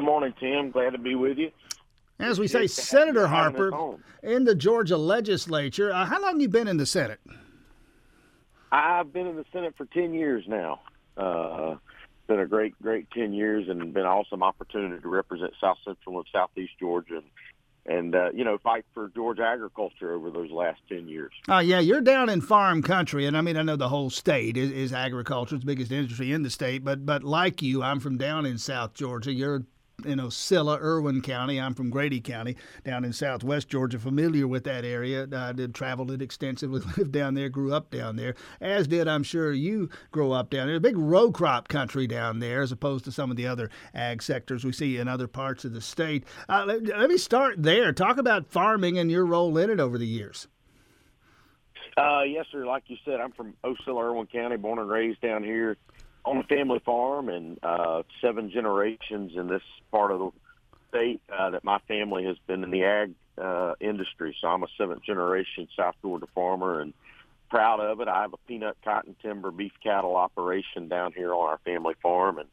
Good morning, Tim. Glad to be with you. As we say, Senator Harper in the Georgia legislature. Uh, how long you been in the Senate? I've been in the Senate for 10 years now. Uh, been a great, great 10 years and been an awesome opportunity to represent South Central and Southeast Georgia and, and uh, you know, fight for Georgia agriculture over those last 10 years. Oh, uh, yeah, you're down in farm country. And I mean, I know the whole state is, is agriculture. It's the biggest industry in the state. But, but like you, I'm from down in South Georgia. You're know, Scylla, Irwin County. I'm from Grady County, down in southwest Georgia, familiar with that area. I did traveled it extensively, lived down there, grew up down there, as did, I'm sure, you grow up down there. A big row crop country down there, as opposed to some of the other ag sectors we see in other parts of the state. Uh, let, let, me start there. Talk about farming and your role in it over the years. Uh, yes, sir. Like you said, I'm from Ocilla, Irwin County, born and raised down here on a family farm and uh, seven generations in this part of the state uh, that my family has been in the ag uh, industry. So I'm a seventh generation South Georgia farmer and proud of it. I have a peanut, cotton, timber, beef cattle operation down here on our family farm, and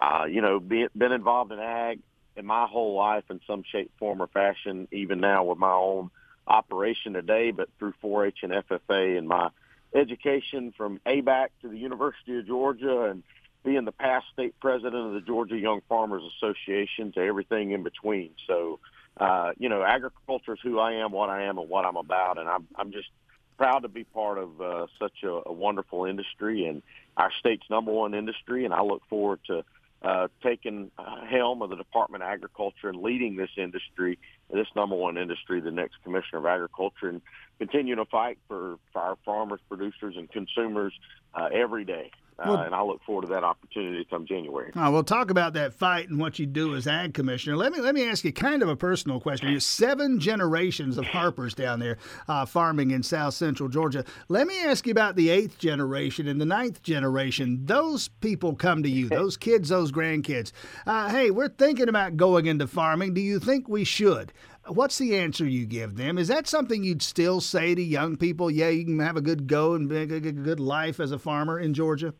uh, you know, be, been involved in ag in my whole life in some shape, form, or fashion. Even now with my own operation today, but through 4-H and FFA and my education from ABAC to the University of Georgia and being the past state president of the Georgia Young Farmers Association to everything in between. So, uh, you know, agriculture is who I am, what I am, and what I'm about, and I'm I'm just proud to be part of uh, such a, a wonderful industry and our state's number one industry. And I look forward to uh, taking helm of the Department of Agriculture and leading this industry, this number one industry, the next Commissioner of Agriculture, and continuing to fight for, for our farmers, producers, and consumers uh, every day. Uh, and I look forward to that opportunity come January. Uh, we'll talk about that fight and what you do as ag commissioner. Let me let me ask you kind of a personal question. You're seven generations of Harpers down there uh, farming in South Central Georgia. Let me ask you about the eighth generation and the ninth generation. Those people come to you, those kids, those grandkids. Uh, hey, we're thinking about going into farming. Do you think we should? What's the answer you give them? Is that something you'd still say to young people? Yeah, you can have a good go and make a good life as a farmer in Georgia.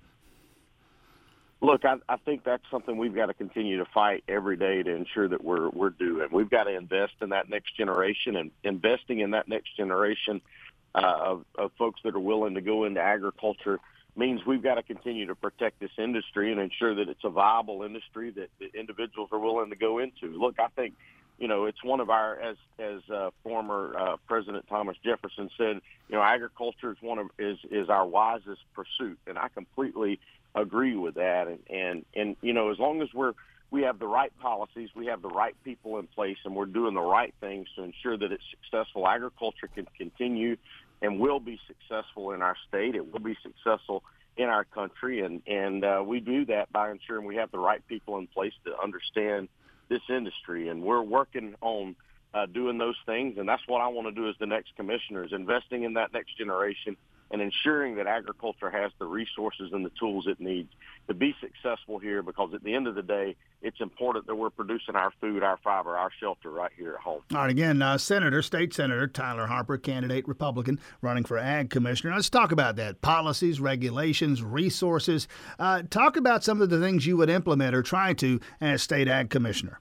Look, I, I think that's something we've got to continue to fight every day to ensure that we're we're doing. We've got to invest in that next generation, and investing in that next generation uh, of, of folks that are willing to go into agriculture means we've got to continue to protect this industry and ensure that it's a viable industry that, that individuals are willing to go into. Look, I think you know, it's one of our, as as uh, former uh, President Thomas Jefferson said, you know, agriculture is one of is is our wisest pursuit, and I completely agree with that. And and and you know, as long as we're we have the right policies, we have the right people in place, and we're doing the right things to ensure that it's successful. Agriculture can continue and will be successful in our state. It will be successful in our country, and and uh, we do that by ensuring we have the right people in place to understand this industry, and we're working on uh, doing those things. And that's what I want to do as the next commissioner is investing in that next generation and ensuring that agriculture has the resources and the tools it needs to be successful here because at the end of the day, it's important that we're producing our food, our fiber, our shelter right here at home. All right, again, uh, Senator, State Senator Tyler Harper, candidate Republican, running for Ag Commissioner. Let's talk about that policies, regulations, resources. Uh, talk about some of the things you would implement or try to as State Ag Commissioner.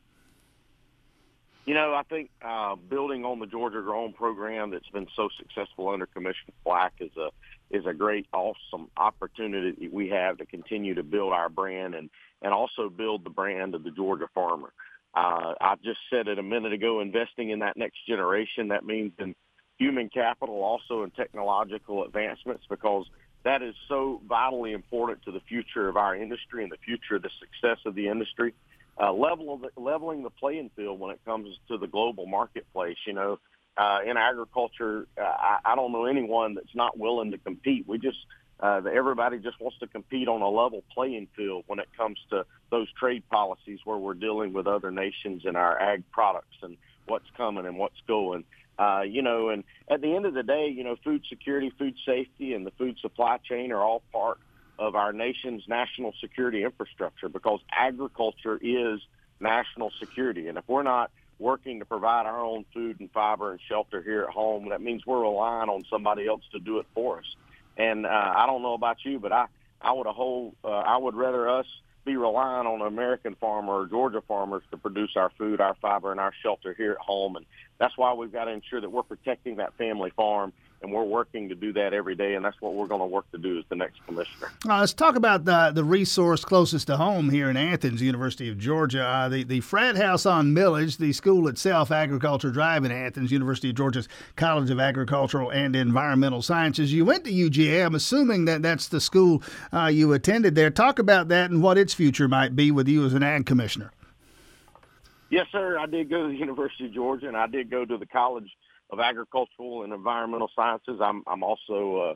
You know, I think uh, building on the Georgia Grown program that's been so successful under Commissioner Black is a is a great, awesome opportunity we have to continue to build our brand and and also build the brand of the Georgia farmer. Uh, I just said it a minute ago. Investing in that next generation that means in human capital, also in technological advancements, because that is so vitally important to the future of our industry and the future of the success of the industry uh, level the, leveling the playing field when it comes to the global marketplace. You know, uh, in agriculture, uh, I, I don't know anyone that's not willing to compete. We just uh, everybody just wants to compete on a level playing field when it comes to those trade policies where we're dealing with other nations and our ag products and what's coming and what's going. Uh, you know, and at the end of the day, you know, food security, food safety, and the food supply chain are all part of our nation's national security infrastructure because agriculture is national security. And if we're not working to provide our own food and fiber and shelter here at home, that means we're relying on somebody else to do it for us. And uh, I don't know about you, but I, I would hold, uh, I would rather us be relying on American farmer or Georgia farmers to produce our food, our fiber, and our shelter here at home. And that's why we've got to ensure that we're protecting that family farm and we're working to do that every day, and that's what we're going to work to do as the next commissioner. Uh, let's talk about the the resource closest to home here in Athens, University of Georgia. Uh, the the frat house on Milledge, the school itself, Agriculture Drive in Athens, University of Georgia's College of Agricultural and Environmental Sciences. You went to UGA. I'm assuming that that's the school uh, you attended there. Talk about that and what its future might be with you as an ag commissioner. Yes, sir. I did go to the University of Georgia, and I did go to the College of Agricultural and Environmental Sciences. I'm I'm also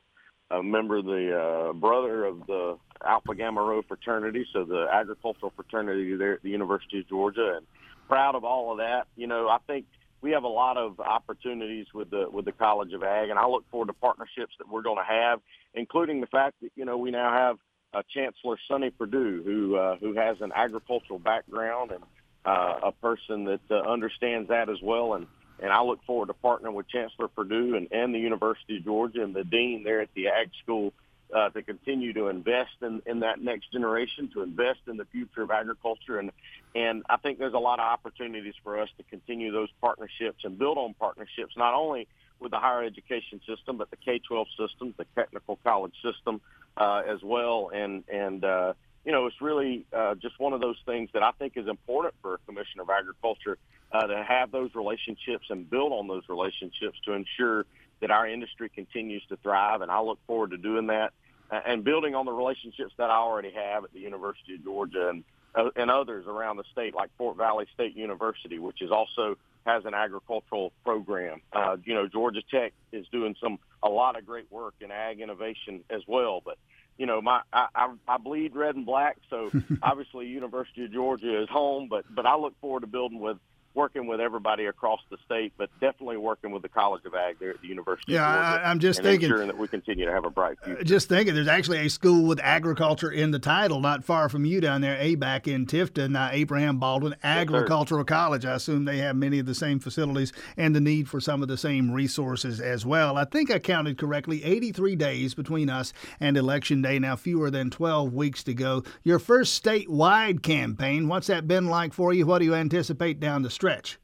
uh, a member of the uh, brother of the Alpha Gamma Rho fraternity, so the agricultural fraternity there at the University of Georgia, and proud of all of that. You know, I think we have a lot of opportunities with the with the College of Ag, and I look forward to partnerships that we're going to have, including the fact that you know we now have uh, Chancellor Sonny Perdue, who uh, who has an agricultural background and uh, a person that uh, understands that as well, and and I look forward to partnering with Chancellor Perdue and, and the University of Georgia and the dean there at the Ag School uh, to continue to invest in, in that next generation, to invest in the future of agriculture. And, and I think there's a lot of opportunities for us to continue those partnerships and build on partnerships, not only with the higher education system, but the K-12 system, the technical college system uh, as well. And, and uh, you know, it's really uh, just one of those things that I think is important for a commissioner of agriculture uh, to have those relationships and build on those relationships to ensure that our industry continues to thrive. And I look forward to doing that and building on the relationships that I already have at the University of Georgia and uh, and others around the state, like Fort Valley State University, which is also has an agricultural program. Uh, you know, Georgia Tech is doing some a lot of great work in ag innovation as well. But you know, my I, I, I bleed red and black, so obviously University of Georgia is home. But but I look forward to building with working with everybody across the state, but definitely working with the College of Ag there at the University yeah, of Georgia. I, am just and thinking that we continue to have a bright future. Just thinking, there's actually a school with agriculture in the title, not far from you down there, ABAC in Tifton, uh, Abraham Baldwin Agricultural yes, College. I assume they have many of the same facilities and the need for some of the same resources as well. I think I counted correctly 83 days between us and Election Day, now fewer than 12 weeks to go. Your first statewide campaign, what's that been like for you? What do you anticipate down the stretch?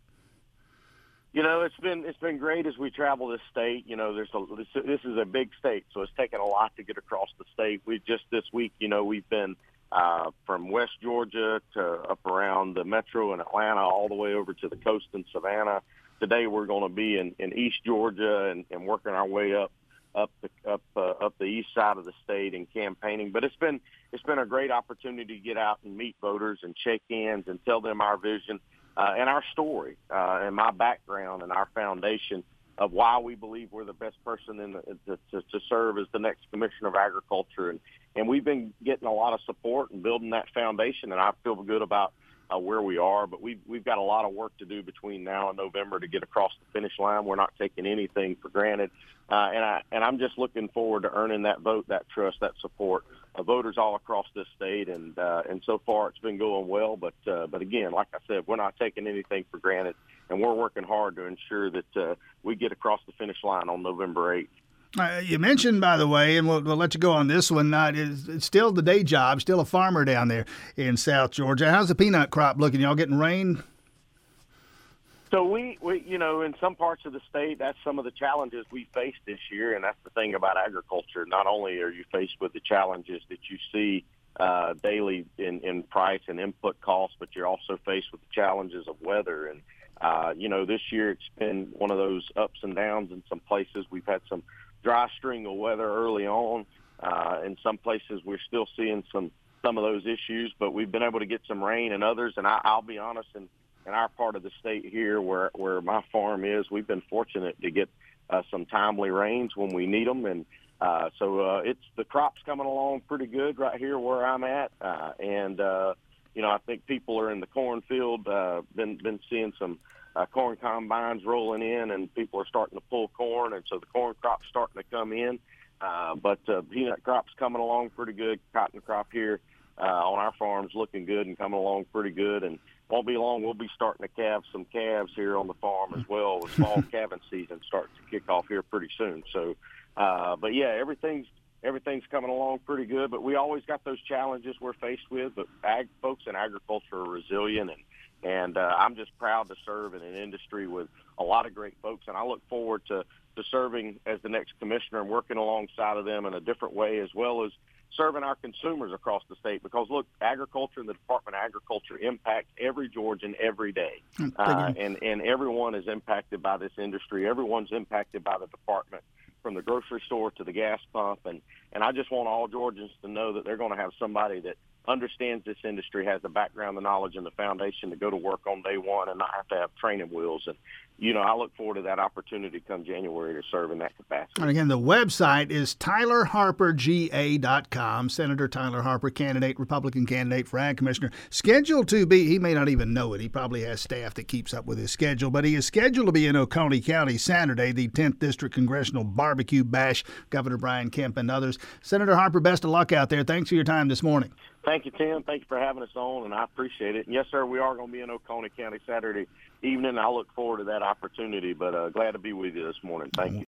You know, it's been it's been great as we travel this state. You know, there's a this, is a big state, so it's taken a lot to get across the state. We just this week, you know, we've been uh, from West Georgia to up around the metro in Atlanta, all the way over to the coast in Savannah. Today, we're going to be in, in East Georgia and, and working our way up up the up uh, up the east side of the state and campaigning. But it's been it's been a great opportunity to get out and meet voters and hands and tell them our vision uh, and our story uh, and my background and our foundation of why we believe we're the best person in the, to, to, serve as the next commissioner of agriculture. And, and we've been getting a lot of support and building that foundation, and I feel good about uh, where we are. But we've, we've got a lot of work to do between now and November to get across the finish line. We're not taking anything for granted. Uh, and, I, and I'm just looking forward to earning that vote, that trust, that support of voters all across this state, and uh, and so far it's been going well. But uh, but again, like I said, we're not taking anything for granted, and we're working hard to ensure that uh, we get across the finish line on November 8th. Uh, you mentioned, by the way, and we'll, we'll let you go on this one. Uh, it's, it's, still the day job, still a farmer down there in South Georgia. How's the peanut crop looking? Y'all getting rain? So we, we, you know, in some parts of the state, that's some of the challenges we faced this year, and that's the thing about agriculture. Not only are you faced with the challenges that you see uh, daily in, in price and input costs, but you're also faced with the challenges of weather. And uh, you know, this year it's been one of those ups and downs. In some places, we've had some dry string of weather early on. Uh, in some places, we're still seeing some some of those issues, but we've been able to get some rain and others. And I, I'll be honest, and in our part of the state here, where where my farm is, we've been fortunate to get uh, some timely rains when we need them, and uh, so uh, it's the crops coming along pretty good right here where I'm at, uh, and uh, you know I think people are in the cornfield. Uh, been been seeing some uh, corn combines rolling in, and people are starting to pull corn, and so the corn crop's starting to come in. Uh, but uh, peanut crop's coming along pretty good. Cotton crop here uh, on our farms looking good and coming along pretty good, and won't be long. We'll be starting to calve some calves here on the farm as well. The fall calving season starts to kick off here pretty soon. So, uh, but yeah, everything's everything's coming along pretty good. But we always got those challenges we're faced with. But ag folks in agriculture are resilient, and and uh, I'm just proud to serve in an industry with a lot of great folks. And I look forward to to serving as the next commissioner and working alongside of them in a different way, as well as serving our consumers across the state. Because look, agriculture and the Department of Agriculture impacts every Georgian every day, uh, and and everyone is impacted by this industry. Everyone's impacted by the department from the grocery store to the gas pump and and I just want all Georgians to know that they're going to have somebody that understands this industry, has the background, the knowledge, and the foundation to go to work on day one and not have to have training wheels. And, you know, I look forward to that opportunity come January to serve in that capacity. And again, the website is tylerharperga.com. Senator Tyler Harper, candidate, Republican candidate for Ag Commissioner. Scheduled to be, he may not even know it. He probably has staff that keeps up with his schedule, but he is scheduled to be in Oconee County Saturday, the 10th District Congressional Barbecue Bash. Governor Brian Kemp and others. Senator Harper, best of luck out there. Thanks for your time this morning. Thank you, Tim. Thank you for having us on, and I appreciate it. And yes, sir, we are going to be in Oconee County Saturday evening. I look forward to that opportunity, but uh, glad to be with you this morning. Thank you.